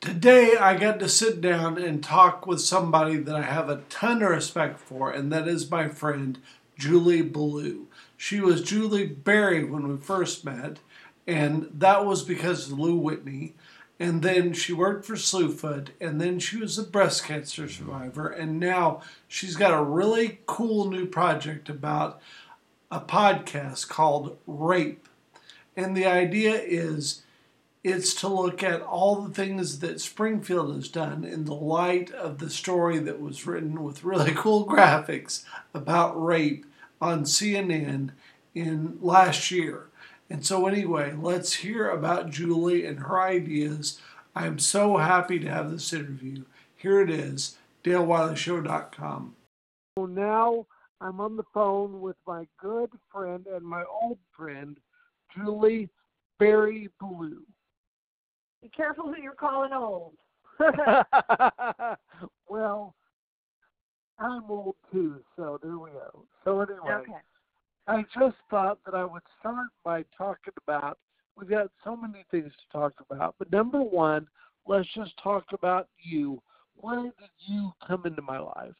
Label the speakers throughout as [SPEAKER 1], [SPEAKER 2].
[SPEAKER 1] Today, I got to sit down and talk with somebody that I have a ton of respect for, and that is my friend Julie Belew. She was Julie Berry when we first met, and that was because of Lou Whitney. And then she worked for Slewfoot, and then she was a breast cancer mm-hmm. survivor, and now she's got a really cool new project about a podcast called Rape. And the idea is it's to look at all the things that Springfield has done in the light of the story that was written with really cool graphics about rape on CNN in last year. And so, anyway, let's hear about Julie and her ideas. I'm so happy to have this interview. Here it is, DaleWileyShow.com. So now I'm on the phone with my good friend and my old friend, Julie Berry Belew.
[SPEAKER 2] Be careful who you're calling old.
[SPEAKER 1] well, I'm old too, so there we go. So anyway,
[SPEAKER 2] okay.
[SPEAKER 1] I just thought that I would start by talking about. We've got so many things to talk about, but number one, let's just talk about you. Why did you come into my life?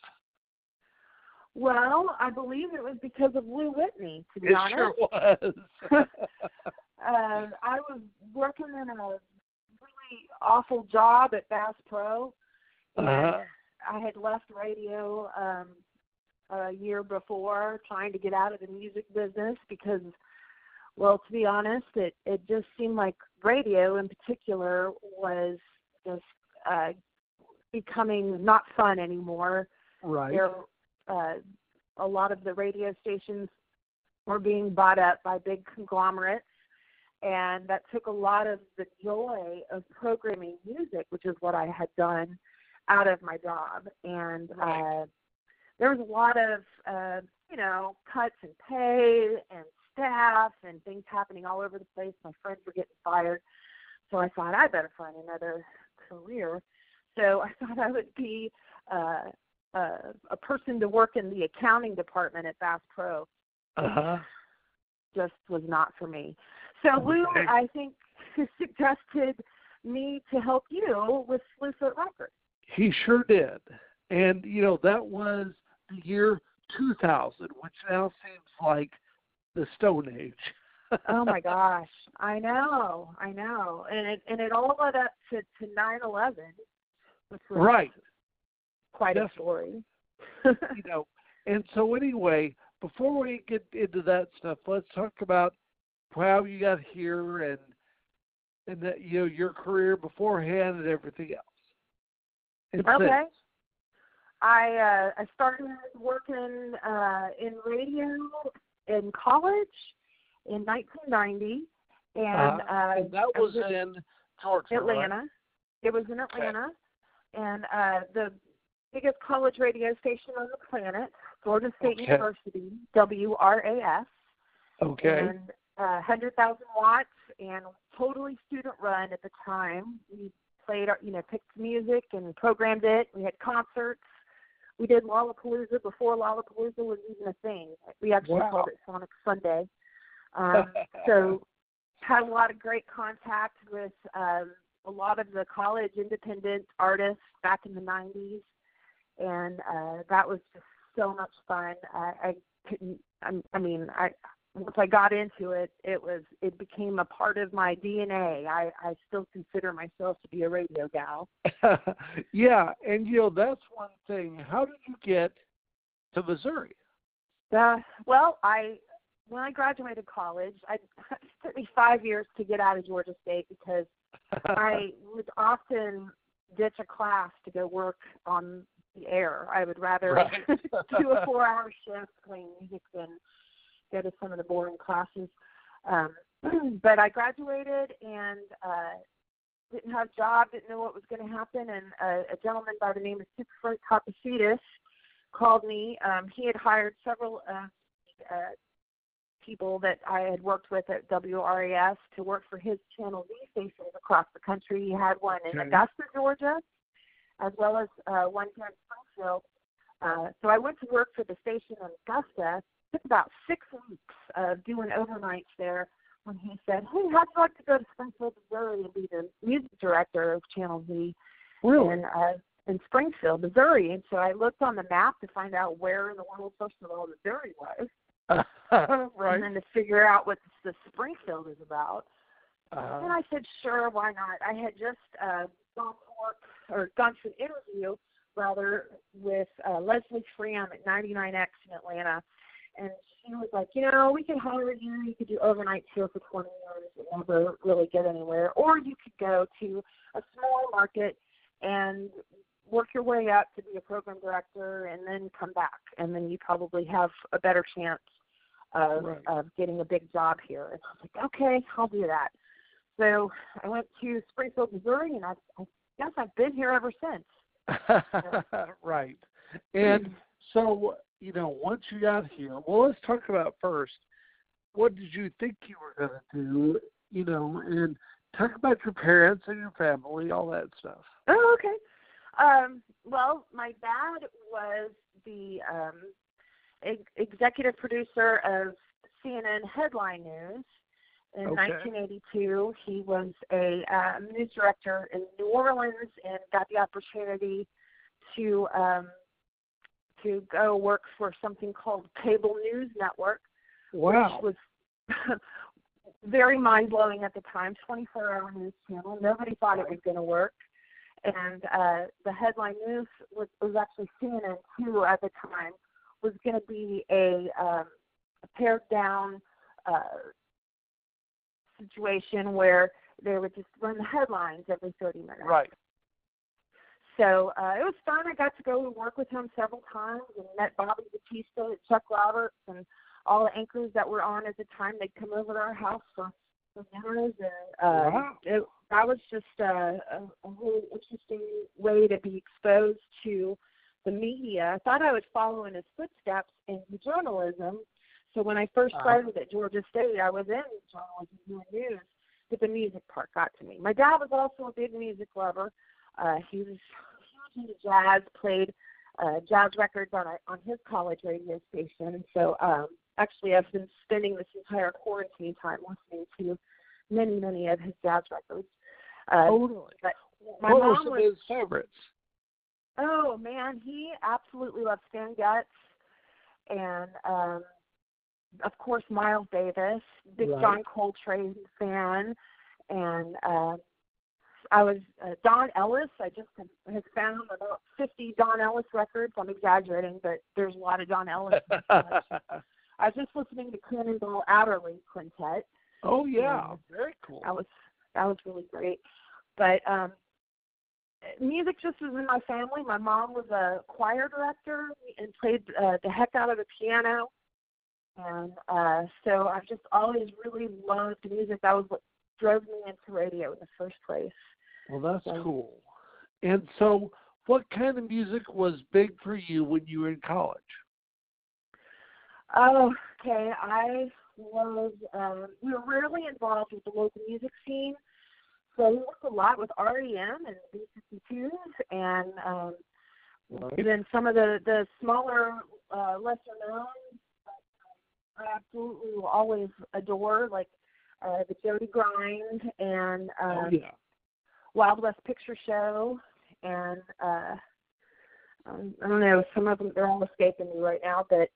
[SPEAKER 2] Well, I believe it was because of Lou Whitney, to be
[SPEAKER 1] it
[SPEAKER 2] honest.
[SPEAKER 1] sure was.
[SPEAKER 2] uh, I was working in a really awful job at Bass Pro.
[SPEAKER 1] Uh-huh.
[SPEAKER 2] I had left radio um a year before trying to get out of the music business because well, to be honest, it it just seemed like radio in particular was just uh becoming not fun anymore.
[SPEAKER 1] right.
[SPEAKER 2] There uh a lot of the radio stations were being bought up by big conglomerates and that took a lot of the joy of programming music, which is what I had done, out of my job. And
[SPEAKER 1] Right.
[SPEAKER 2] uh, there was a lot of, uh, you know, cuts in pay and staff and things happening all over the place. My friends were getting fired, so I thought I better find another career. So I thought I would be uh, uh, a person to work in the accounting department at Bass Pro
[SPEAKER 1] Uh-huh.
[SPEAKER 2] just was not for me. So Lou. I think, suggested me to help you with Slewfoot Records.
[SPEAKER 1] He sure did. And, you know, that was the year 2000, which now seems like the Stone Age.
[SPEAKER 2] Oh my gosh, I know, I know, and it and it all led up to to nine eleven, which was
[SPEAKER 1] right.
[SPEAKER 2] quite a story.
[SPEAKER 1] You know, and so anyway, before we get into that stuff, let's talk about how you got here and and that you know your career beforehand and everything else. And
[SPEAKER 2] okay.
[SPEAKER 1] since.
[SPEAKER 2] I uh, I started working uh, in radio in college in 1990, and
[SPEAKER 1] Uh,
[SPEAKER 2] uh,
[SPEAKER 1] and that was
[SPEAKER 2] was
[SPEAKER 1] in Georgia.
[SPEAKER 2] Atlanta.
[SPEAKER 1] Right?
[SPEAKER 2] It was in Atlanta, and uh, the biggest college radio station on the planet, Florida State
[SPEAKER 1] Okay.
[SPEAKER 2] University, WRAS,
[SPEAKER 1] Okay.
[SPEAKER 2] and uh, 100,000 watts, and totally student run at the time. We played, our, you know, picked music and programmed it. We had concerts. We did Lollapalooza before Lollapalooza was even a thing. We actually
[SPEAKER 1] Wow.
[SPEAKER 2] called it Sonic Sunday. Um, so had a lot of great contact with um, a lot of the college independent artists back in the 90s, and uh, that was just so much fun. I, I couldn't. I, I mean, I once I got into it, it was it became a part of my DNA. I, I still consider myself to be a radio gal.
[SPEAKER 1] yeah, and you know that's one thing. How did you get to Missouri?
[SPEAKER 2] Uh, well, I when I graduated college, I it took me five years to get out of Georgia State because I would often ditch a class to go work on the air. I would rather
[SPEAKER 1] Right.
[SPEAKER 2] do a four-hour shift playing music than go to some of the boring classes. Um, but I graduated and uh, didn't have a job, didn't know what was going to happen, and a, a gentleman by the name of Super Papacitis called me. Um, he had hired several uh, uh, people that I had worked with at WRAS to work for his Channel V stations across the country. He had one in. Augusta, Georgia, as well as uh, one here in Springfield. Uh, so I went to work for the station in Augusta. Took about six weeks of doing overnights there, when he said, "Hey, how'd you like to go to Springfield, Missouri, and be the music director of Channel Z
[SPEAKER 1] Really?
[SPEAKER 2] in uh, in Springfield, Missouri?" And so I looked on the map to find out where in the world, first of all, Missouri was,
[SPEAKER 1] right.
[SPEAKER 2] and then to figure out what the Springfield is about.
[SPEAKER 1] Uh,
[SPEAKER 2] And I said, sure, why not? I had just uh, gone to work or gone to an interview rather with uh, Leslie Fram at 99X in Atlanta, and she was like, you know, we could hire you. You could do overnight here for 20 years and never really get anywhere, or you could go to a smaller market and work your way up to be a program director and then come back, and then you probably have a better chance of
[SPEAKER 1] Right.
[SPEAKER 2] of getting a big job here. And I was like, okay, I'll do that. So I went to Springfield, Missouri, and I, I guess I've been here ever since.
[SPEAKER 1] right. And so, you know, once you got here, well, let's talk about first. What did you think you were going to do? You know, and talk about your parents and your family, all that stuff.
[SPEAKER 2] Oh, okay. Um, well, my dad was the um, ex- executive producer of CNN Headline News. In
[SPEAKER 1] Okay.
[SPEAKER 2] 1982, he was a um, news director in New Orleans and got the opportunity to um, to go work for something called Cable News Network,
[SPEAKER 1] Wow.
[SPEAKER 2] which was very mind blowing at the time. 24 hour news channel. Nobody thought it was going to work. And uh, the headline news was, was actually CNN two at the time was going to be a, um, a pared down uh, situation where they would just run the headlines every 30 minutes.
[SPEAKER 1] Right.
[SPEAKER 2] So uh, it was fun. I got to go and work with him several times and met Bobbie Battista and Chuck Roberts and all the anchors that were on at the time. They'd come over to our house for, for dinners, and uh,
[SPEAKER 1] Wow.
[SPEAKER 2] it, that was just uh, a, a really interesting way to be exposed to the media. I thought I would follow in his footsteps in journalism. So when I first started at Georgia State, I was in journalism doing news, but the music part got to me. My dad was also a big music lover. Uh, he was into jazz, played uh, jazz records on a, on his college radio station, so um, actually I've been spending this entire quarantine time listening to many, many of his jazz records. Uh,
[SPEAKER 1] Totally.
[SPEAKER 2] but my
[SPEAKER 1] what were
[SPEAKER 2] mom
[SPEAKER 1] some
[SPEAKER 2] was
[SPEAKER 1] of his favorites?
[SPEAKER 2] Oh man, he absolutely loves Stan Getz, and um, of course Miles Davis, big
[SPEAKER 1] Right.
[SPEAKER 2] John Coltrane fan, and uh, I was uh, Don Ellis. I just have, found about 50 Don Ellis records. I'm exaggerating, but there's a lot of Don Ellis. I was just listening to Cannonball Adderley Quintet.
[SPEAKER 1] oh yeah, very cool.
[SPEAKER 2] That was that was really great. But um music just was in my family. My mom was a choir director and played uh, the heck out of the piano. And uh so I've just always really loved music. That was what drove me into radio in the first place.
[SPEAKER 1] Well, that's
[SPEAKER 2] So-
[SPEAKER 1] cool. And so, what kind of music was big for you when you were in college?
[SPEAKER 2] Oh, okay. I was um we were rarely involved with the local music scene. So we worked a lot with REM and B fifty twos and um
[SPEAKER 1] Right.
[SPEAKER 2] then some of the the smaller, uh, lesser known, I absolutely will always adore, like uh, the Jody Grind and um,
[SPEAKER 1] oh yeah.
[SPEAKER 2] Wild West Picture Show, and uh, um, I don't know, some of them they're all escaping me right now, but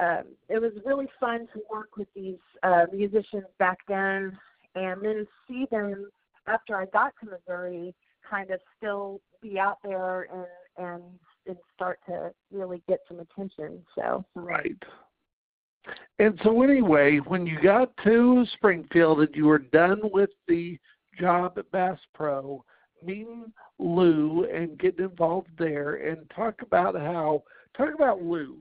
[SPEAKER 2] um, it was really fun to work with these uh, musicians back then, and then see them after I got to Missouri, kind of still be out there and and and start to really get some attention. So
[SPEAKER 1] Right. And so, anyway, when you got to Springfield and you were done with the job at Bass Pro, meeting Lou and getting involved there, and talk about how talk about Lou.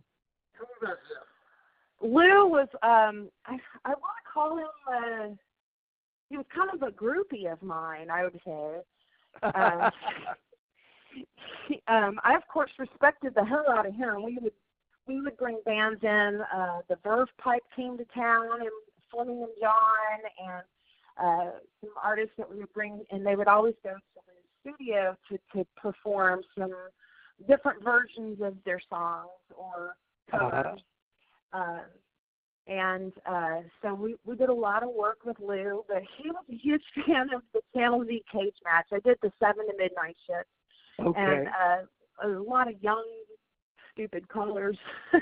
[SPEAKER 1] Tell me about him.
[SPEAKER 2] Lou was um I I want to call him uh he was kind of a groupie of mine, I would say. Um, he, um I of course respected the hell out of him. We would we would bring bands in, uh the Verve Pipe came to town and Fleming and John and uh some artists that we would bring and they would always go to the studio to to perform some different versions of their songs or covers. Um, And uh, so we we did a lot of work with Lou, but he was a huge fan of the Channel Z cage match. I did the seven to midnight shift,
[SPEAKER 1] Okay.
[SPEAKER 2] and uh, a lot of young, stupid callers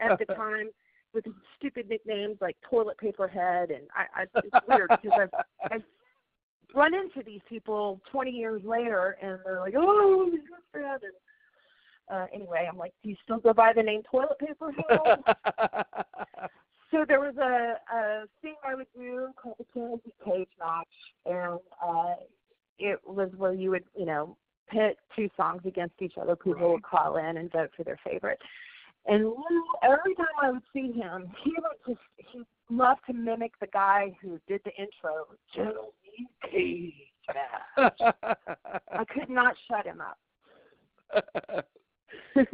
[SPEAKER 2] at the time with stupid nicknames like Toilet Paper Head, and I, I it's weird because I've, I've run into these people 20 years later, and they're like, "Oh, you're fan," and uh, anyway, I'm like, do you still go by the name Toilet Paper Head? so there was a, a thing I would do called the Kennedy Cage Match, and uh, it was where you would, you know, pit two songs against each other. People would call in and vote for their favorite. And Lou, every time I would see him, he would just he loved to mimic the guy who did the intro, General Cage I could not shut him up. I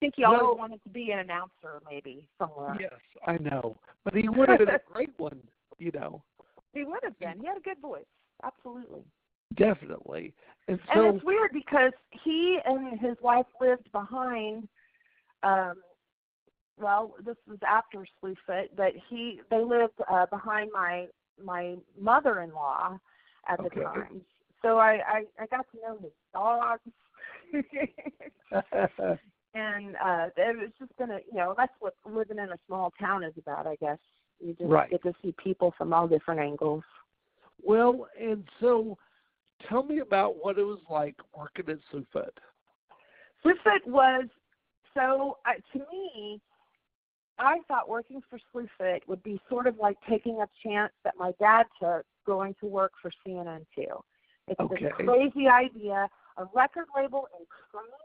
[SPEAKER 2] think he always
[SPEAKER 1] No.
[SPEAKER 2] wanted to be an announcer, maybe somewhere.
[SPEAKER 1] yes, I know. But he would have been a great one, you know.
[SPEAKER 2] He would have been. He had a good voice, absolutely.
[SPEAKER 1] Definitely. And
[SPEAKER 2] And it's weird because he and his wife lived behind. um Well, this was after Slewfoot, but he they lived uh, behind my my mother-in-law at the
[SPEAKER 1] Okay.
[SPEAKER 2] time. So I, I I got to know his dogs. and uh it was just gonna you know that's what living in a small town is about i guess you just
[SPEAKER 1] Right.
[SPEAKER 2] get to see people from all different angles
[SPEAKER 1] well, and so tell me about what it was like working at Sufit.
[SPEAKER 2] slewfoot was so uh, to me i thought working for slewfoot would be sort of like taking a chance that my dad took going to work for cnn too. it's
[SPEAKER 1] Okay.
[SPEAKER 2] this crazy idea a record label in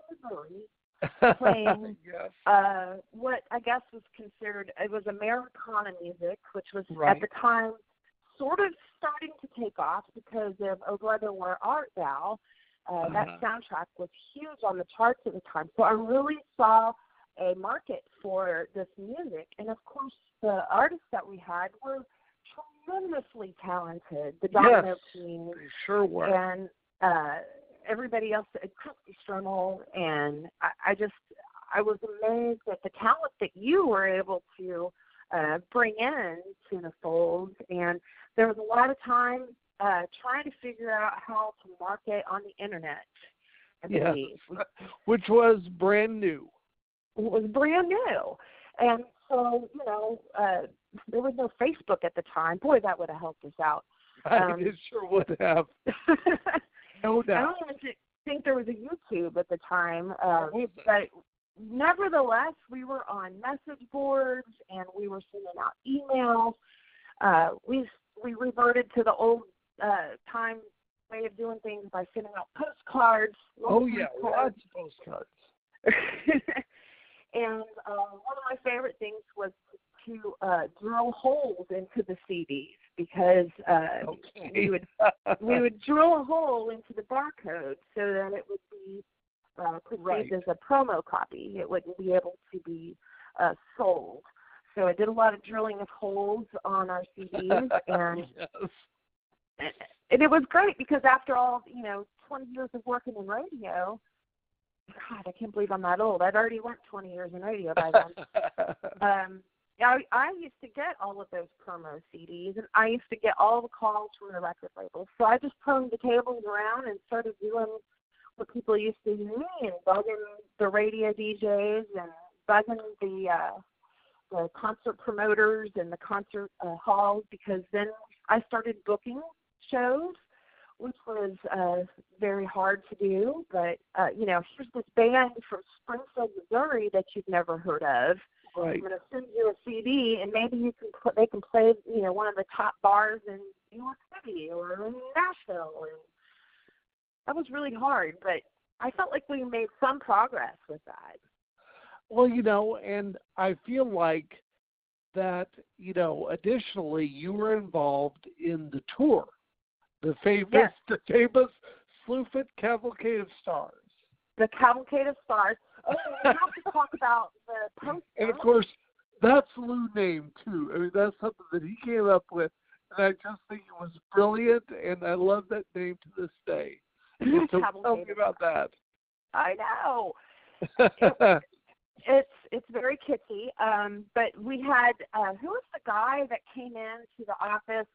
[SPEAKER 2] missouri Playing,
[SPEAKER 1] yes.
[SPEAKER 2] uh, what I guess was considered it was Americana music, which was
[SPEAKER 1] Right.
[SPEAKER 2] at the time sort of starting to take off because of Oh Brother Where Art Thou. Uh, That
[SPEAKER 1] Uh-huh.
[SPEAKER 2] soundtrack was huge on the charts at the time, so I really saw a market for this music, and of course the artists that we had were tremendously talented. The Domino
[SPEAKER 1] Yes.
[SPEAKER 2] King,
[SPEAKER 1] They sure were.
[SPEAKER 2] and uh everybody else at Christy Strummel and I, I just I was amazed at the talent that you were able to uh bring in to the fold and there was a lot of time uh trying to figure out how to market on the internet. I
[SPEAKER 1] Yes.
[SPEAKER 2] believe.
[SPEAKER 1] Which was brand new.
[SPEAKER 2] It was brand new. And so, you know, uh there was no Facebook at the time. Boy, that would have helped us out. Um,
[SPEAKER 1] it sure would have. No doubt.
[SPEAKER 2] I don't even thi- think there was a YouTube at the time, uh, but nevertheless, we were on message boards and we were sending out emails. Uh, we we reverted to the old uh, time way of doing things by sending out postcards.
[SPEAKER 1] Oh yeah,
[SPEAKER 2] postcards.
[SPEAKER 1] lots of postcards.
[SPEAKER 2] and uh, one of my favorite things was to uh, drill holes into the CDs because uh,
[SPEAKER 1] Okay.
[SPEAKER 2] we would we would drill a hole into the barcode so that it would be uh, perceived
[SPEAKER 1] Right.
[SPEAKER 2] as a promo copy. It wouldn't be able to be uh, sold. So I did a lot of drilling of holes on our CDs, and
[SPEAKER 1] yes.
[SPEAKER 2] and it was great because after all, you know, 20 years of working in radio, God, I can't believe I'm that old. I'd already worked 20 years in radio by then. um, I, I used to get all of those promo CDs, and I used to get all the calls from the record labels. So I just turned the tables around and started doing what people used to do me and bugging the radio DJs and bugging the uh, the concert promoters and the concert uh, halls because then I started booking shows, which was uh, very hard to do. But uh, you know, here's this band from Springfield, Missouri that you've never heard of.
[SPEAKER 1] right.
[SPEAKER 2] I'm going to send you a CD, and maybe you can put, they can play, you know, one of the top bars in New York City or in Nashville, and that was really hard. But I felt like we made some progress with that.
[SPEAKER 1] Well, you know, and I feel like that, you know, additionally, you were involved in the tour, the famous,
[SPEAKER 2] Yes.
[SPEAKER 1] the famous Slewfoot Cavalcade of Stars,
[SPEAKER 2] The Cavalcade of Stars. Oh, we have to talk about the poster.
[SPEAKER 1] and of course, that's Lou name too. I mean, that's something that he came up with, and I just think it was brilliant, and I love that name to this day. So tell me about that.
[SPEAKER 2] I know. it's it's very kitschy. Um, but we had uh, who was the guy that came in to the office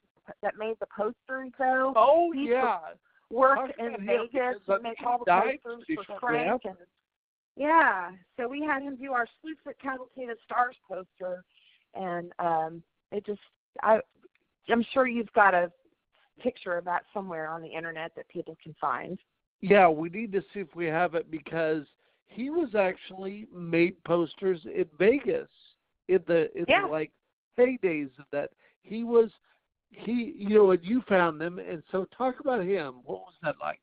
[SPEAKER 2] that made the posters though?
[SPEAKER 3] Oh
[SPEAKER 2] He
[SPEAKER 3] yeah.
[SPEAKER 2] Worked in Vegas and make all the posters for Frank
[SPEAKER 3] after.
[SPEAKER 2] and yeah. So we had him do our Slewfoot Cavalcade Stars poster, and um, it just I I'm sure you've got a picture of that somewhere on the internet that people can find.
[SPEAKER 3] Yeah, we need to see if we have it because he was actually made posters in Vegas in the in
[SPEAKER 2] Yeah.
[SPEAKER 3] the like heydays of that. He was he you know and you found them and so talk about him. What was that like?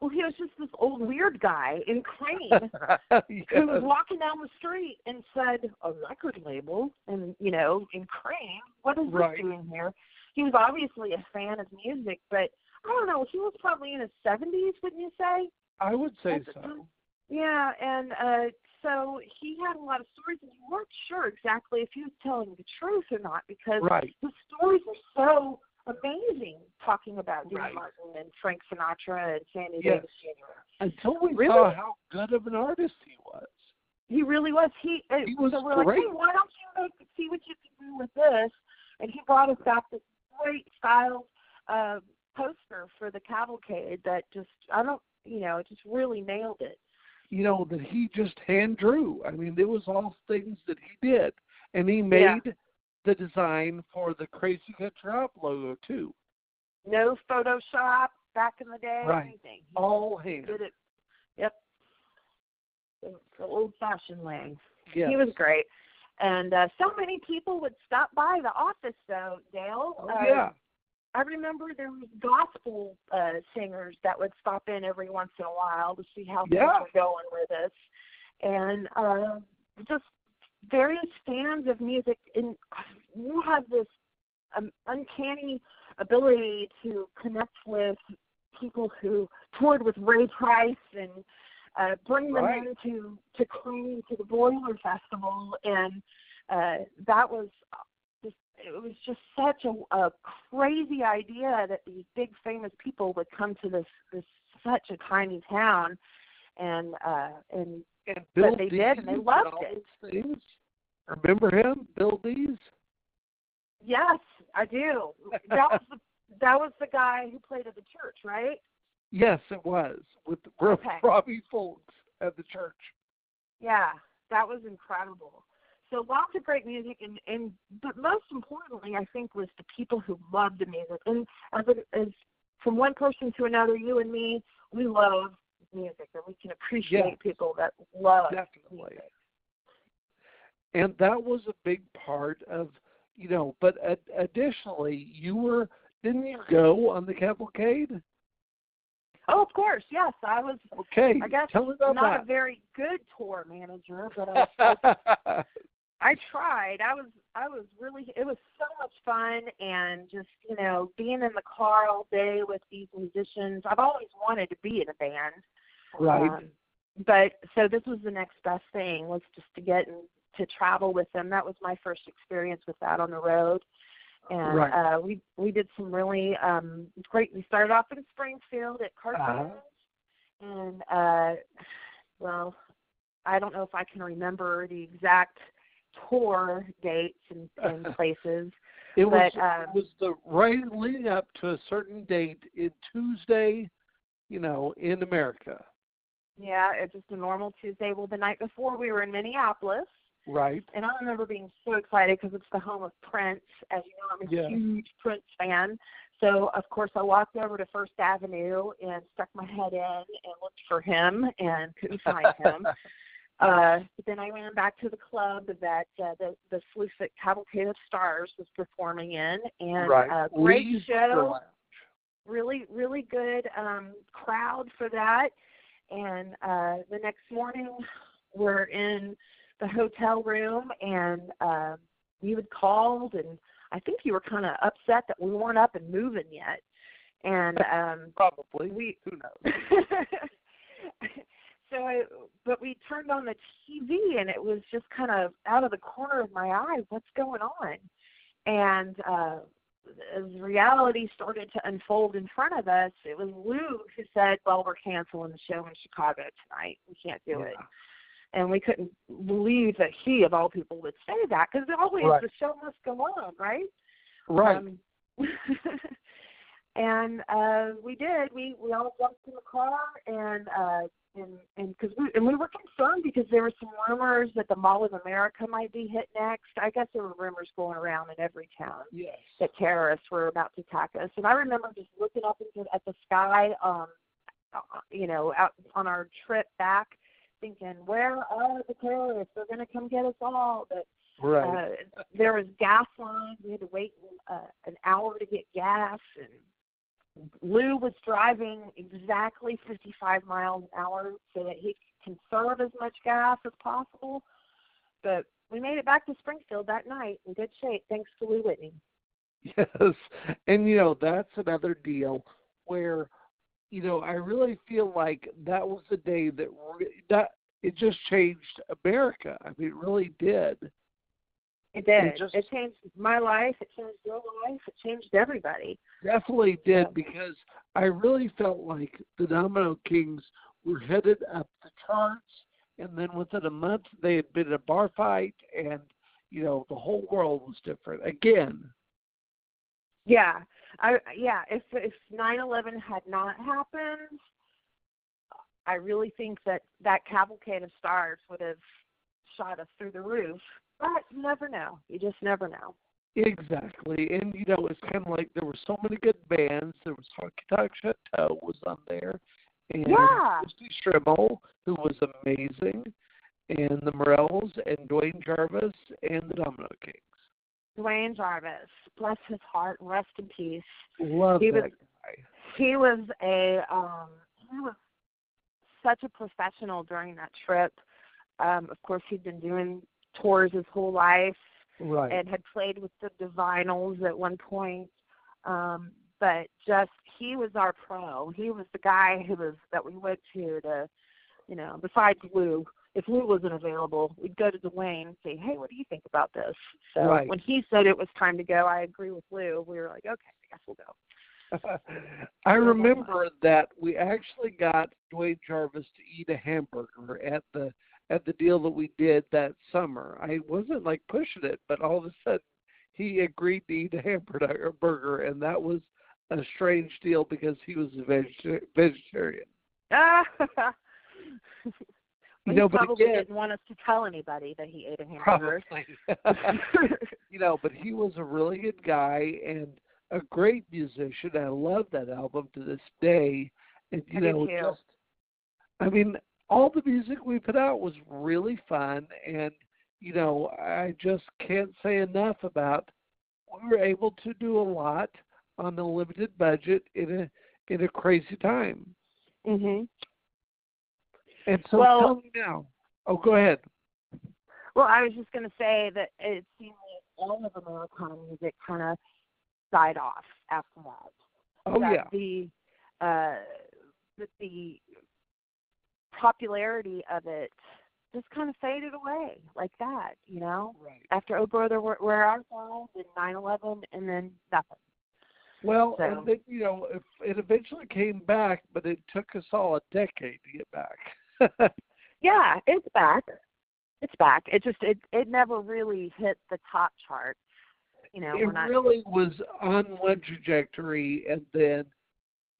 [SPEAKER 2] Well, he was just this old weird guy in Crane who was walking down the street and said a record label and you know in crane what is
[SPEAKER 3] Right.
[SPEAKER 2] this doing here he was obviously a fan of music but i don't know he was probably in his seventies wouldn't you say
[SPEAKER 3] I would say so.
[SPEAKER 2] Yeah and uh so he had a lot of stories and you weren't sure exactly if he was telling the truth or not because
[SPEAKER 3] Right.
[SPEAKER 2] his stories were so amazing talking about Dean
[SPEAKER 3] Right.
[SPEAKER 2] Martin and Frank Sinatra and Sammy
[SPEAKER 3] Yes.
[SPEAKER 2] Davis Jr.
[SPEAKER 3] Until we
[SPEAKER 2] Really?
[SPEAKER 3] saw how good of an artist he was.
[SPEAKER 2] He really was. He, uh,
[SPEAKER 3] He was
[SPEAKER 2] so we're like,
[SPEAKER 3] great.
[SPEAKER 2] hey, why don't you make see what you can do with this? And he brought us back this great style uh, poster for the cavalcade that just I don't you know just really nailed it.
[SPEAKER 3] You know that he just hand drew. I mean, it was all things that he did, and he made
[SPEAKER 2] Yeah.
[SPEAKER 3] the design for the Crazy Country Hop logo too.
[SPEAKER 2] No Photoshop back in the day.
[SPEAKER 3] Right.
[SPEAKER 2] Anything. He
[SPEAKER 3] All hand.
[SPEAKER 2] did it. Yep. The, the old fashioned way.
[SPEAKER 3] Yes.
[SPEAKER 2] He was great. And uh, so many people would stop by the office though, Dale.
[SPEAKER 3] Oh,
[SPEAKER 2] uh,
[SPEAKER 3] yeah.
[SPEAKER 2] I remember there was gospel uh singers that would stop in every once in a while to see how
[SPEAKER 3] Yeah.
[SPEAKER 2] things were going with us. And uh just various fans of music and you have this um, uncanny ability to connect with people who toured with Ray Price and uh bring them
[SPEAKER 3] Right.
[SPEAKER 2] into to Crane to the Boiler Festival and uh that was just it was just such a, a crazy idea that these big famous people would come to this this such a tiny town and uh and
[SPEAKER 3] And
[SPEAKER 2] but they
[SPEAKER 3] Dees
[SPEAKER 2] did, and they loved it.
[SPEAKER 3] Things. Remember him, Bill Dees?
[SPEAKER 2] yes i do that was the that was the guy who played at the church right
[SPEAKER 3] Yes, it was with
[SPEAKER 2] Okay.
[SPEAKER 3] Robbie Fulks at the church.
[SPEAKER 2] yeah that was incredible so lots of great music and and but most importantly i think was the people who loved the music and as as from one person to another you and me we love music and we can appreciate
[SPEAKER 3] Yes.
[SPEAKER 2] people that love
[SPEAKER 3] Definitely.
[SPEAKER 2] music.
[SPEAKER 3] And that was a big part of, you know, but ad- additionally, you were, didn't you go on the cavalcade?
[SPEAKER 2] oh of course yes i was
[SPEAKER 3] Okay.
[SPEAKER 2] i guess
[SPEAKER 3] tell me about
[SPEAKER 2] not a very good tour manager but i was I tried. I was I was really it was so much fun and just, you know, being in the car all day with these musicians. I've always wanted to be in a band.
[SPEAKER 3] right.
[SPEAKER 2] Um, but so this was the next best thing was just to get and to travel with them. That was my first experience with that on the road. And
[SPEAKER 3] Right.
[SPEAKER 2] uh we we did some really um great we started off in Springfield at Cartoons
[SPEAKER 3] Uh-huh.
[SPEAKER 2] and uh well I don't know if I can remember the exact tour dates and, and places.
[SPEAKER 3] it was
[SPEAKER 2] but, um,
[SPEAKER 3] it was the right leading up to a certain date in Tuesday, you know, in America.
[SPEAKER 2] Yeah, it's just a normal Tuesday. Well, the night before we were in Minneapolis,
[SPEAKER 3] Right.
[SPEAKER 2] and I remember being so excited because it's the home of Prince. As you know, I'm a huge Prince fan. So of course I walked over to First Avenue and stuck my head in and looked for him and couldn't find him. Uh, then I ran back to the club that uh, the the Sleuth at Cavalcade of Stars was performing in, and
[SPEAKER 3] right.
[SPEAKER 2] uh, great
[SPEAKER 3] Lee's
[SPEAKER 2] show. Really really good um crowd for that and uh the next morning we're in the hotel room and uh you had called and i think you were kind of upset that we weren't up and moving yet and um
[SPEAKER 3] Probably.
[SPEAKER 2] we
[SPEAKER 3] Who knows?
[SPEAKER 2] so I, but we turned on the TV and it was just kind of out of the corner of my eye, what's going on? And uh as reality started to unfold in front of us, it was Lou who said, "Well, we're canceling the show in Chicago tonight. We can't do it." and we couldn't believe that he, of all people, would say that because always
[SPEAKER 3] Right.
[SPEAKER 2] the show must go on, right?
[SPEAKER 3] Right.
[SPEAKER 2] Um, and uh, we did. We we all jumped in the car and uh, and and because we and we were concerned because there were some rumors that the Mall of America might be hit next. I guess there were rumors going around in every town
[SPEAKER 3] yes.
[SPEAKER 2] that terrorists were about to attack us. And I remember just looking up into at the sky, um, uh, you know, out on our trip back, thinking, "Where are the terrorists? They're going to come get us all." But
[SPEAKER 3] Right.
[SPEAKER 2] uh, there was gas lines. We had to wait uh, an hour to get gas, and Lou was driving exactly 55 miles an hour so that he could conserve as much gas as possible. But we made it back to Springfield that night in good shape, thanks to Lou Whitney.
[SPEAKER 3] Yes, and you know that's another deal where, you know, I really feel like that was the day that re- that it just changed America. I mean, it really did.
[SPEAKER 2] It did.
[SPEAKER 3] just-
[SPEAKER 2] it changed my life. It changed your life. It changed everybody.
[SPEAKER 3] Definitely did
[SPEAKER 2] Yeah.
[SPEAKER 3] because I really felt like the Domino Kings were headed up the charts, and then within a month they had been in a bar fight, and you know the whole world was different again.
[SPEAKER 2] Yeah. I yeah, if if nine eleven had not happened, I really think that that cavalcade of stars would have shot us through the roof. But you never know. You just never know.
[SPEAKER 3] Exactly, and you know it's kind of like there were so many good bands. There was Honky Tonk Chateau was on there, and
[SPEAKER 2] Yeah.
[SPEAKER 3] Misty Strimmel, who was amazing, and the Morels and Duane Jarvis and the Domino Kings.
[SPEAKER 2] Duane Jarvis, bless his heart, rest in peace.
[SPEAKER 3] Love
[SPEAKER 2] He
[SPEAKER 3] that
[SPEAKER 2] was-
[SPEAKER 3] guy.
[SPEAKER 2] he was a um he was such a professional during that trip. Um, of course he'd been doing tours his whole life
[SPEAKER 3] Right.
[SPEAKER 2] and had played with the Divinyls at one point. Um, but just he was our pro. He was the guy who was that we went to to you know, besides Lou. If Lou wasn't available, we'd go to Duane and say, Hey, what do you think about this? So
[SPEAKER 3] Right.
[SPEAKER 2] when he said it was time to go, I agree with Lou. We were like, Okay, I guess we'll go.
[SPEAKER 3] I remember that we actually got Duane Jarvis to eat a hamburger at the at the deal that we did that summer. I wasn't like pushing it, but all of a sudden he agreed to eat a hamburger burger, and that was a strange deal because he was a veg- vegetarian.
[SPEAKER 2] Ah
[SPEAKER 3] You
[SPEAKER 2] he
[SPEAKER 3] know, but
[SPEAKER 2] probably
[SPEAKER 3] again,
[SPEAKER 2] didn't want us to tell anybody that he ate a hamburger.
[SPEAKER 3] you know, but he was a really good guy and a great musician. I love that album to this day. And you
[SPEAKER 2] I
[SPEAKER 3] know, just I mean, all the music we put out was really fun and you know, I just can't say enough about we were able to do a lot on a limited budget in a in a crazy time.
[SPEAKER 2] mhm.
[SPEAKER 3] And so
[SPEAKER 2] Well-
[SPEAKER 3] tell me now. Oh, go ahead.
[SPEAKER 2] Well, I was just going to say that it seemed like all of Americana music kind of died off after that.
[SPEAKER 3] Oh
[SPEAKER 2] that
[SPEAKER 3] yeah.
[SPEAKER 2] The uh, that the popularity of it just kind of faded away like that, you know.
[SPEAKER 3] Right.
[SPEAKER 2] After Oh Brother, Where, Where Art Thou, then 9/11, and then nothing.
[SPEAKER 3] Well,
[SPEAKER 2] So-
[SPEAKER 3] and then you know, if it eventually came back, but it took us all a decade to get back.
[SPEAKER 2] Yeah, it's back. It's back. It just it it never really hit the top chart. You know,
[SPEAKER 3] it
[SPEAKER 2] not.
[SPEAKER 3] really was on one trajectory, and then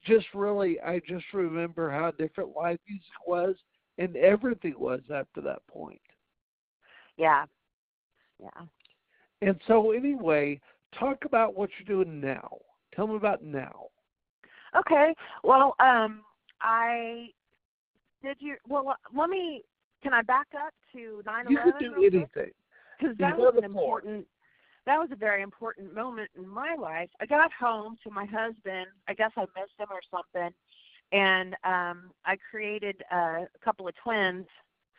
[SPEAKER 3] just really, I just remember how different live music was, and everything was after that point.
[SPEAKER 2] Yeah. Yeah.
[SPEAKER 3] And so, anyway, talk about what you're doing now. Tell me about now.
[SPEAKER 2] Okay. Well, um, I did you. Well, let me. Can I back up to 9/11?
[SPEAKER 3] You can do anything.
[SPEAKER 2] because that was an important. That was a very important moment in my life. I got home to my husband. I guess I missed him or something, and um, I created uh, a couple of twins.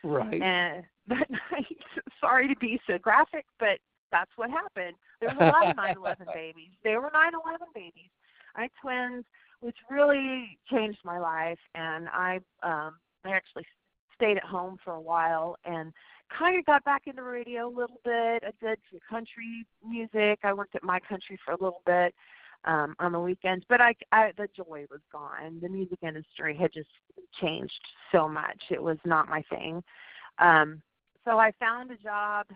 [SPEAKER 3] Right.
[SPEAKER 2] And that night, sorry to be so graphic, but that's what happened. There was a lot of 9/11 babies. They were 9/11 babies. I had twins, which really changed my life, and I um, I actually stayed at home for a while and kind of got back into radio a little bit. I did some country music. I worked at my country for a little bit um on the weekends, but I, I the joy was gone. The music industry had just changed so much. It was not my thing. Um, so I found a job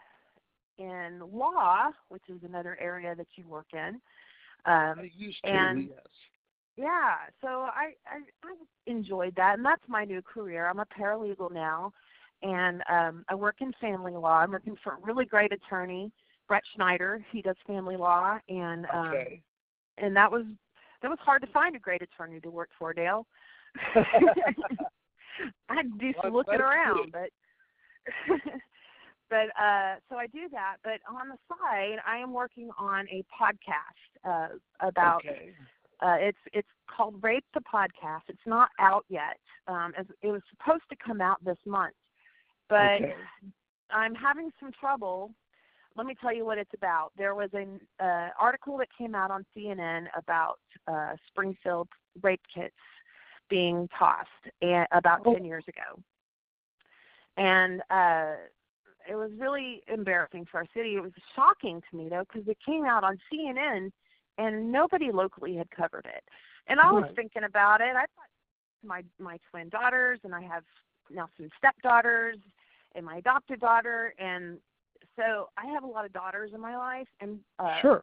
[SPEAKER 2] in law, which is another area that you work in. Um,
[SPEAKER 3] I used to,
[SPEAKER 2] and-
[SPEAKER 3] yes.
[SPEAKER 2] yeah, so I, I I enjoyed that, and that's my new career. I'm a paralegal now, and um, I work in family law. I'm working for a really great attorney, Brett Schneider. He does family law, and um,
[SPEAKER 3] Okay.
[SPEAKER 2] and that was that was hard to find a great attorney to work for, Dale. I had to do some looking around, but but uh so I do that. But on the side, I am working on a podcast uh about
[SPEAKER 3] okay.
[SPEAKER 2] uh, it's it's called Rape the Podcast. It's not out yet. Um, as, it was supposed to come out this month, but
[SPEAKER 3] okay.
[SPEAKER 2] I'm having some trouble. Let me tell you what it's about. There was an uh, article that came out on CNN about uh, Springfield rape kits being tossed and, about
[SPEAKER 3] Oh.
[SPEAKER 2] 10 years ago. And uh, it was really embarrassing for our city. It was shocking to me, though, because it came out on CNN and nobody locally had covered it. And I was
[SPEAKER 3] Right.
[SPEAKER 2] thinking about it. I thought my my twin daughters and I have now some stepdaughters and my adopted daughter and so I have a lot of daughters in my life and uh
[SPEAKER 3] Sure.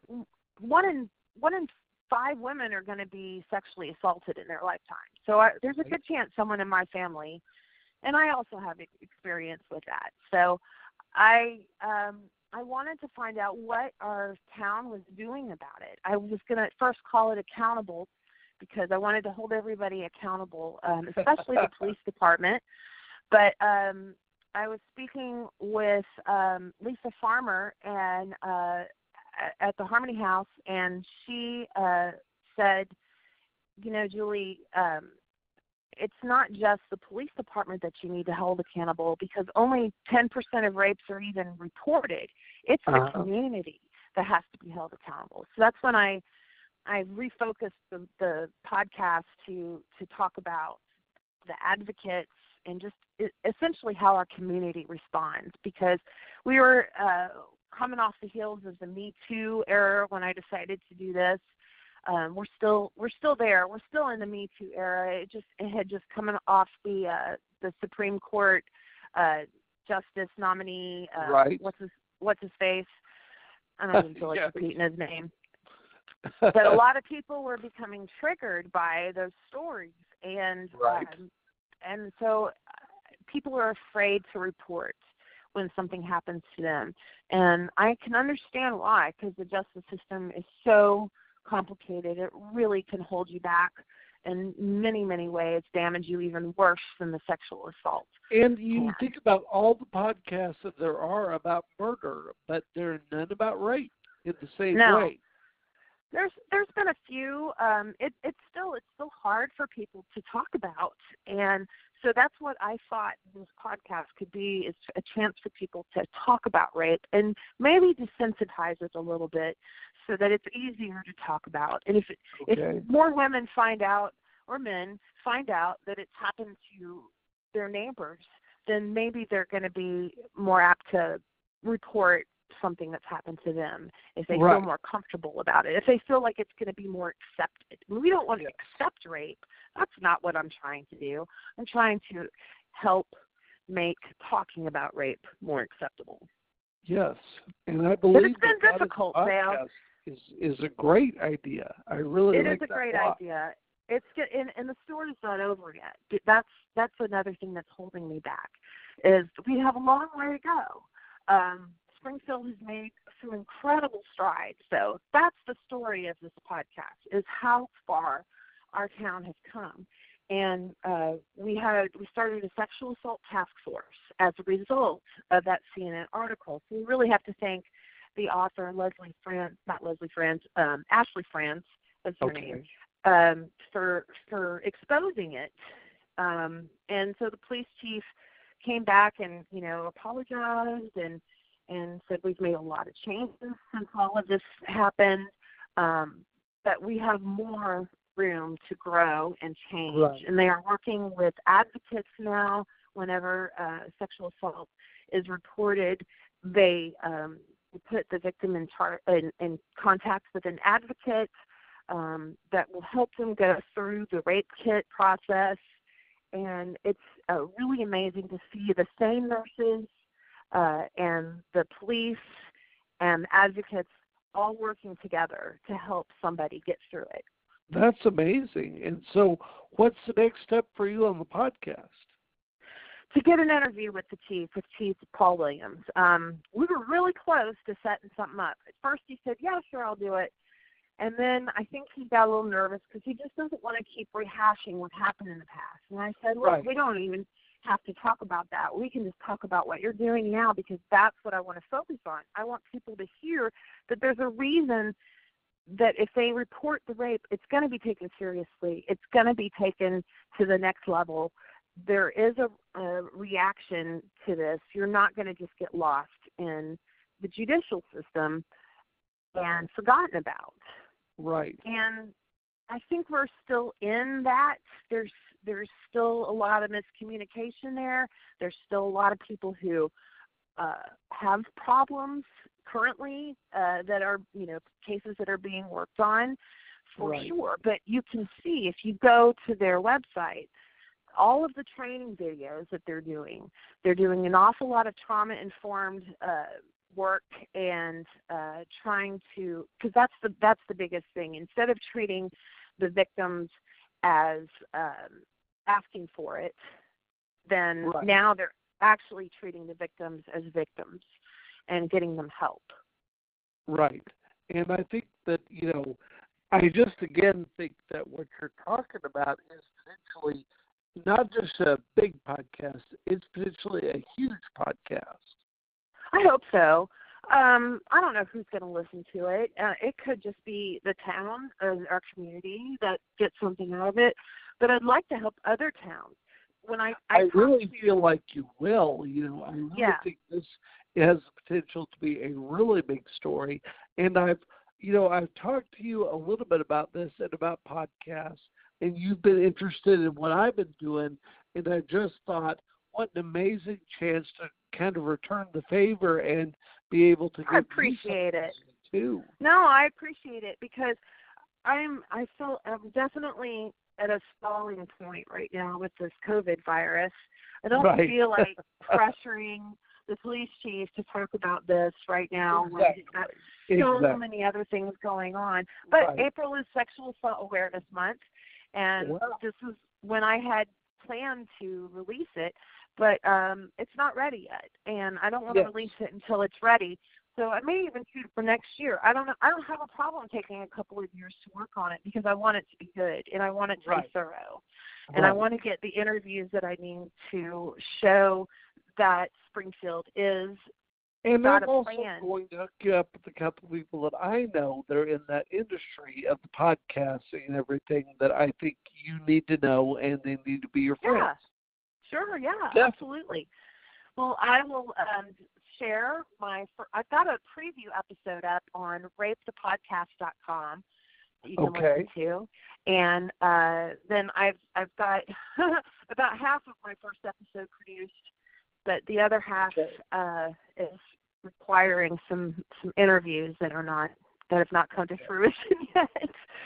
[SPEAKER 2] one in one in five women are going to be sexually assaulted in their lifetime. So I, there's a good chance someone in my family and I also have experience with that. So I um I wanted to find out what our town was doing about it. I was going to first call it accountable because I wanted to hold everybody accountable, um, especially the police department. But um, I was speaking with um, Lisa Farmer and uh, at the Harmony House, and she uh, said, "You know, Julie, um, it's not just the police department that you need to hold accountable because only 10% of rapes are even reported. It's the
[SPEAKER 3] Uh-huh.
[SPEAKER 2] community that has to be held accountable. So that's when I I refocused the, the podcast to to talk about the advocates and just essentially how our community responds because we were uh, coming off the heels of the Me Too era when I decided to do this. Um, we're still we're still there. We're still in the Me Too era. It just it had just coming off the uh, the Supreme Court uh, justice nominee. Uh,
[SPEAKER 3] Right.
[SPEAKER 2] What's his What's his face? I don't even feel like
[SPEAKER 3] Yeah.
[SPEAKER 2] repeating his name but a lot of people were becoming triggered by those stories and
[SPEAKER 3] Right.
[SPEAKER 2] um, and so uh, people are afraid to report when something happens to them and i can understand why because the justice system is so complicated it really can hold you back in many many ways damage you even worse than the sexual assault
[SPEAKER 3] And you think about all the podcasts that there are about murder, but there are none about rape in the same
[SPEAKER 2] No.
[SPEAKER 3] way.
[SPEAKER 2] There's there's been a few um it it's still it's still hard for people to talk about and so that's what i thought this podcast could be is a chance for people to talk about rape and maybe desensitize it a little bit so that it's easier to talk about and if it,
[SPEAKER 3] Okay.
[SPEAKER 2] if more women find out or men find out that it's happened to their neighbors then maybe they're going to be more apt to report something that's happened to them if they feel more comfortable about it if they feel like it's going to be more accepted I mean, we don't want to accept rape that's not what i'm trying to do i'm trying to help make talking about rape more acceptable
[SPEAKER 3] Yes, and I believe
[SPEAKER 2] it's been
[SPEAKER 3] that
[SPEAKER 2] difficult,
[SPEAKER 3] podcast is is a great idea. I really
[SPEAKER 2] It
[SPEAKER 3] like
[SPEAKER 2] is a great
[SPEAKER 3] lot.
[SPEAKER 2] idea. It's good, and, and the story's not over yet. That's that's another thing that's holding me back. Is we have a long way to go. Um, Springfield has made some incredible strides. So that's the story of this podcast: is how far our town has come. And uh, we had we started a sexual assault task force as a result of that CNN article. So we really have to thank the author Leslie Fantz, not Leslie Fantz, um, Ashley Fantz, that's her name,
[SPEAKER 3] Okay.
[SPEAKER 2] um, for for exposing it. Um, and so the police chief came back and you know apologized and and said we've made a lot of changes since all of this happened, um, but we have more room to grow and change.
[SPEAKER 3] Right.
[SPEAKER 2] And they are working with advocates now. Whenever uh, sexual assault is reported, they um, put the victim in, char- in, in contact with an advocate um, that will help them go through the rape kit process and it's uh, really amazing to see the same nurses uh, and the police and advocates all working together to help somebody get through it.
[SPEAKER 3] That's amazing. And so, what's the next step for you on the podcast?
[SPEAKER 2] To get an interview with the chief, with Chief Paul Williams. Um, we were really close to setting something up. At first, he said, "Yeah, sure, I'll do it." And then I think he got a little nervous because he just doesn't want to keep rehashing what happened in the past. And I said, "Look,
[SPEAKER 3] right.
[SPEAKER 2] we don't even have to talk about that. We can just talk about what you're doing now because that's what I want to focus on. I want people to hear that there's a reason that if they report the rape, it's going to be taken seriously. It's going to be taken to the next level. There is a, a reaction to this. You're not going to just get lost in the judicial system and forgotten about.
[SPEAKER 3] Right.
[SPEAKER 2] And I think we're still in that. There's there's still a lot of miscommunication there. There's still a lot of people who uh, have problems currently uh, that are you know cases that are being worked on for
[SPEAKER 3] Right.
[SPEAKER 2] sure. But you can see if you go to their website, all of the training videos that they're doing, they're doing an awful lot of trauma informed uh, work and uh, trying to because that's the that's the biggest thing. Instead of treating the victims as um, asking for it, then
[SPEAKER 3] Right.
[SPEAKER 2] now they're actually treating the victims as victims and getting them help.
[SPEAKER 3] Right. And I think that, you know, I just again think that what you're talking about is potentially not just a big podcast, it's potentially a huge podcast.
[SPEAKER 2] I hope so. Um, I don't know who's going to listen to it. Uh, it could just be the town or our community that gets something out of it. But I'd like to help other towns. When I I,
[SPEAKER 3] I, really
[SPEAKER 2] to-
[SPEAKER 3] feel like you will. You know, I really
[SPEAKER 2] Yeah.
[SPEAKER 3] think this has the potential to be a really big story. And I've, you know, I've talked to you a little bit about this and about podcasts, and you've been interested in what I've been doing. And I just thought, what an amazing chance to kind of return the favor and be able to.
[SPEAKER 2] I appreciate it.
[SPEAKER 3] too.
[SPEAKER 2] No, I appreciate it because I'm I feel I'm definitely at a stalling point right now with this COVID virus. I don't
[SPEAKER 3] Right.
[SPEAKER 2] feel like pressuring the police chief to talk about this right now when he's got so
[SPEAKER 3] Exactly.
[SPEAKER 2] many other things going on. But
[SPEAKER 3] Right.
[SPEAKER 2] April is Sexual Assault Awareness Month, and
[SPEAKER 3] Wow.
[SPEAKER 2] this was when I had planned to release it, but um it's not ready yet, and I don't want to
[SPEAKER 3] Yes.
[SPEAKER 2] release it until it's ready. So I may even shoot it for next year. I don't know. I don't have a problem taking a couple of years to work on it because I want it to be good and I want it to
[SPEAKER 3] Right.
[SPEAKER 2] be thorough, and I want to get the interviews that I need to show that Springfield is
[SPEAKER 3] And I'm also
[SPEAKER 2] plan.
[SPEAKER 3] going to hook you up with a couple of people that I know that are in that industry of the podcasting and everything that I think you need to know and they need to be your friends.
[SPEAKER 2] Yeah. Sure, yeah,
[SPEAKER 3] Definitely.
[SPEAKER 2] absolutely. Well, I will um, share my. I've got a preview episode up on rapethepodcast.com that you can
[SPEAKER 3] Okay.
[SPEAKER 2] listen to, and uh, then I've I've got about half of my first episode produced, but the other half
[SPEAKER 3] Okay.
[SPEAKER 2] uh, is requiring some some interviews that are not that have not come to fruition yet.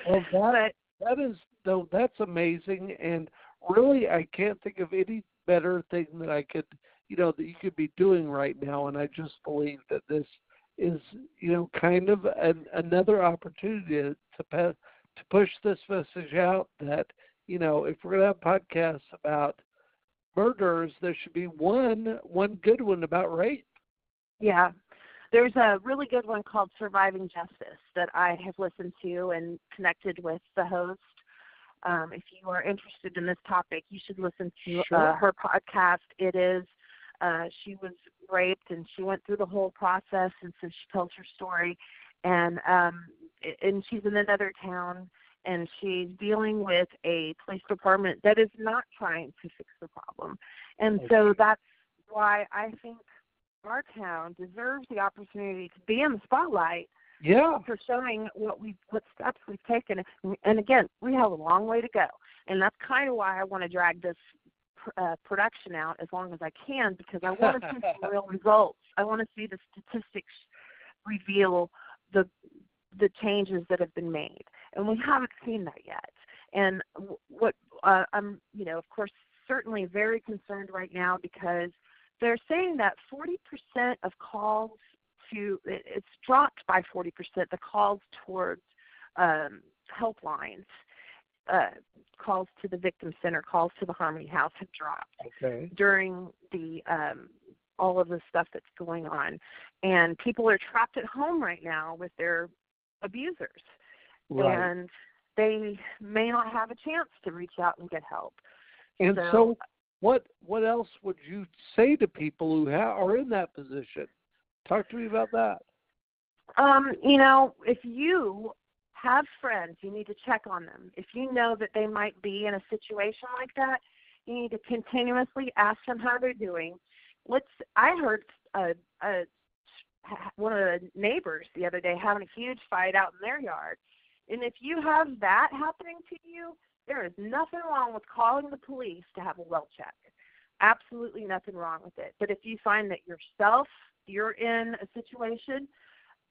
[SPEAKER 3] Well, that,
[SPEAKER 2] but
[SPEAKER 3] that is, though, that's amazing. And really, I can't think of any better thing that I could, you know, that you could be doing right now. And I just believe that this is, you know, kind of an, another opportunity to, to, push this message out that, you know, if we're going to have podcasts about murders, there should be one, one good one about rape.
[SPEAKER 2] Yeah. There's a really good one called Surviving Justice that I have listened to and connected with the host. Um, if you are interested in this topic, you should listen to
[SPEAKER 3] Sure.
[SPEAKER 2] uh, her podcast. It is, uh, she was raped and she went through the whole process, and so she tells her story. And um, and she's in another town, and she's dealing with a police department that is not trying to fix the problem. And so that's why I think our town deserves the opportunity to be in the spotlight
[SPEAKER 3] Yeah.
[SPEAKER 2] for showing what we what steps we've taken. And again, we have a long way to go, and that's kind of why I want to drag this pr- uh, production out as long as I can because I want to see some real results. I want to see the statistics reveal the the changes that have been made, and we haven't seen that yet. And what uh, I'm, you know, of course, certainly very concerned right now because they're saying that 40% of calls to it's dropped by 40% the calls towards um, helplines uh, calls to the victim center calls to the harmony house have dropped
[SPEAKER 3] okay.
[SPEAKER 2] during the um, all of the stuff that's going on and people are trapped at home right now with their abusers
[SPEAKER 3] Right.
[SPEAKER 2] and they may not have a chance to reach out and get help
[SPEAKER 3] And
[SPEAKER 2] So-
[SPEAKER 3] so, what what else would you say to people who ha- are in that position? Talk to me about that.
[SPEAKER 2] Um, you know, if you have friends, you need to check on them. If you know that they might be in a situation like that, you need to continuously ask them how they're doing. Let's. I heard a, a one of the neighbors the other day having a huge fight out in their yard, and if you have that happening to you, there is nothing wrong with calling the police to have a well check. Absolutely nothing wrong with it. But if you find that yourself you're in a situation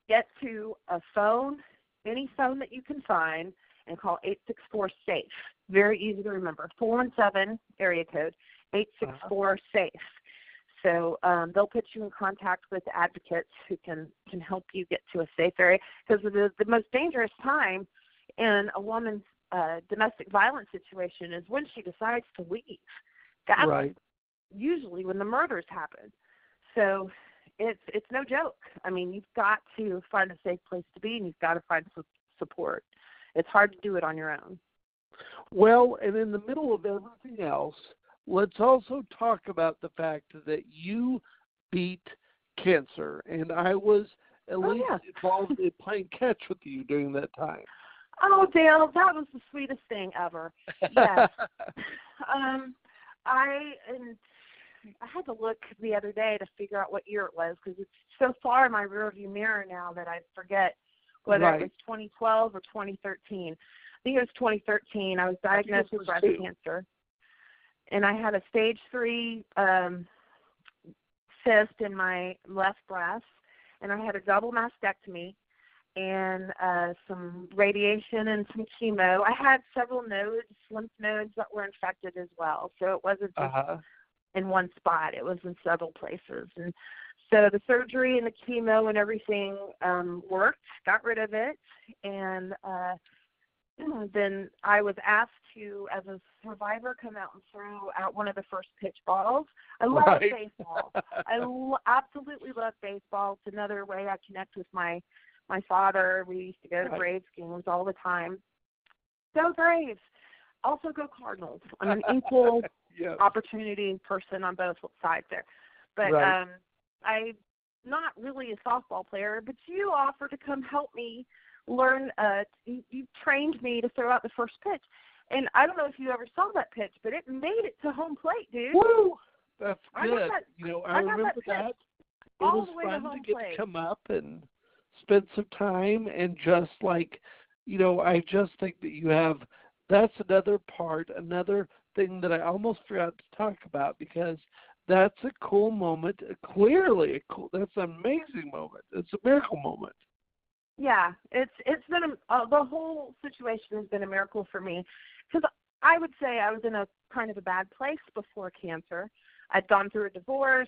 [SPEAKER 2] get to a phone, any phone that you can find, and call 864 SAFE. Very easy to remember. 417 area code 864 SAFE. So um, they'll put you in contact with advocates who can can help you get to a safe area. Because the the most dangerous time in a woman's uh, domestic violence situation is when she decides to leave. That's
[SPEAKER 3] right.
[SPEAKER 2] usually when the murders happen. So it's it's no joke. I mean, you've got to find a safe place to be, and you've got to find su- support. It's hard to do it on your own.
[SPEAKER 3] Well, and in the middle of everything else, let's also talk about the fact that you beat cancer, and I was at
[SPEAKER 2] Oh,
[SPEAKER 3] least
[SPEAKER 2] yeah.
[SPEAKER 3] involved in playing catch with you during that time.
[SPEAKER 2] Oh, Dale, that was the sweetest thing ever. Yes. Um, I and I had to look the other day to figure out what year it was because it's so far in my rearview mirror now that I forget whether
[SPEAKER 3] Right.
[SPEAKER 2] it was 2012 or 2013. I think it was 2013. I was diagnosed
[SPEAKER 3] it
[SPEAKER 2] with breast
[SPEAKER 3] too.
[SPEAKER 2] cancer, and I had a stage three um, cyst in my left breast, and I had a double mastectomy and uh, some radiation and some chemo. I had several nodes, lymph nodes that were infected as well. So it wasn't just
[SPEAKER 3] uh-huh.
[SPEAKER 2] In one spot; it was in several places. And so the surgery and the chemo and everything um, worked, got rid of it, and uh, then I was asked to, as a survivor, come out and throw out one of the first pitch balls. I love
[SPEAKER 3] Right.
[SPEAKER 2] baseball. I lo- absolutely love baseball. It's another way I connect with my my father. We used to go to
[SPEAKER 3] Right.
[SPEAKER 2] Braves games all the time. Go Braves! Also go Cardinals. I'm an equal
[SPEAKER 3] yes.
[SPEAKER 2] opportunity person on both sides there. But
[SPEAKER 3] Right.
[SPEAKER 2] um I'm not really a softball player, but you offered to come help me learn uh you, you trained me to throw out the first pitch. And I don't know if you ever saw that pitch, but it made it to home plate, dude.
[SPEAKER 3] Woo! That's good.
[SPEAKER 2] that-
[SPEAKER 3] you know,
[SPEAKER 2] I
[SPEAKER 3] I, remember
[SPEAKER 2] that.
[SPEAKER 3] It
[SPEAKER 2] all
[SPEAKER 3] was
[SPEAKER 2] the way to
[SPEAKER 3] fun to
[SPEAKER 2] home
[SPEAKER 3] get
[SPEAKER 2] plate.
[SPEAKER 3] to come up and spend some time and just like you know, I just think that you have that's another part, another thing that I almost forgot to talk about because that's a cool moment. Clearly, a cool. That's an amazing moment. It's a miracle moment.
[SPEAKER 2] Yeah, it's it's been a uh, the whole situation has been a miracle for me because I would say I was in a kind of a bad place before cancer. I'd gone through a divorce.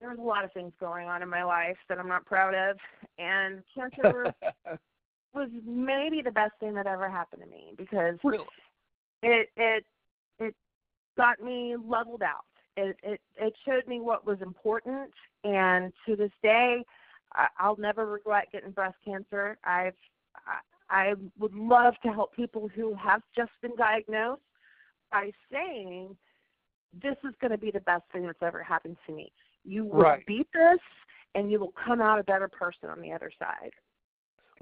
[SPEAKER 2] There was a lot of things going on in my life that I'm not proud of, and cancer was maybe the best thing that ever happened to me because
[SPEAKER 3] really?
[SPEAKER 2] it it it got me leveled out. It it it showed me what was important, and to this day, I, I'll never regret getting breast cancer. I've I, I would love to help people who have just been diagnosed by saying this is going to be the best thing that's ever happened to me. You will
[SPEAKER 3] Right.
[SPEAKER 2] beat this, and you will come out a better person on the other side.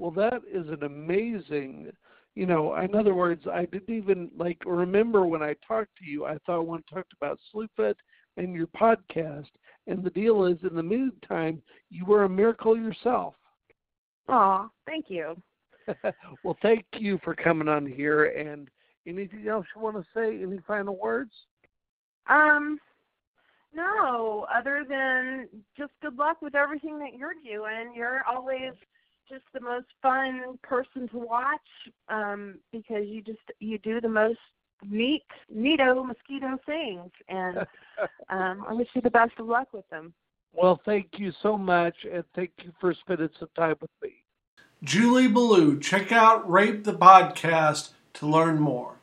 [SPEAKER 3] Well, that is an amazing, you know, in other words, I didn't even like remember when I talked to you, I thought when I talked about Slewfoot and your podcast. And the deal is, in the meantime, you were a miracle yourself.
[SPEAKER 2] Aw, thank you.
[SPEAKER 3] well, thank you for coming on here. And anything else you want to say? Any final words?
[SPEAKER 2] Um, no, other than just good luck with everything that you're doing. You're always just the most fun person to watch um, because you just you do the most neat, neato mosquito things. And um, I wish you the best of luck with them.
[SPEAKER 3] Well, thank you so much, and thank you for spending some time with me.
[SPEAKER 1] Julie Belew, check out Rape the Podcast to learn more.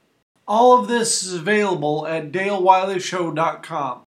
[SPEAKER 1] All of this is available at DaleWileyShow.com.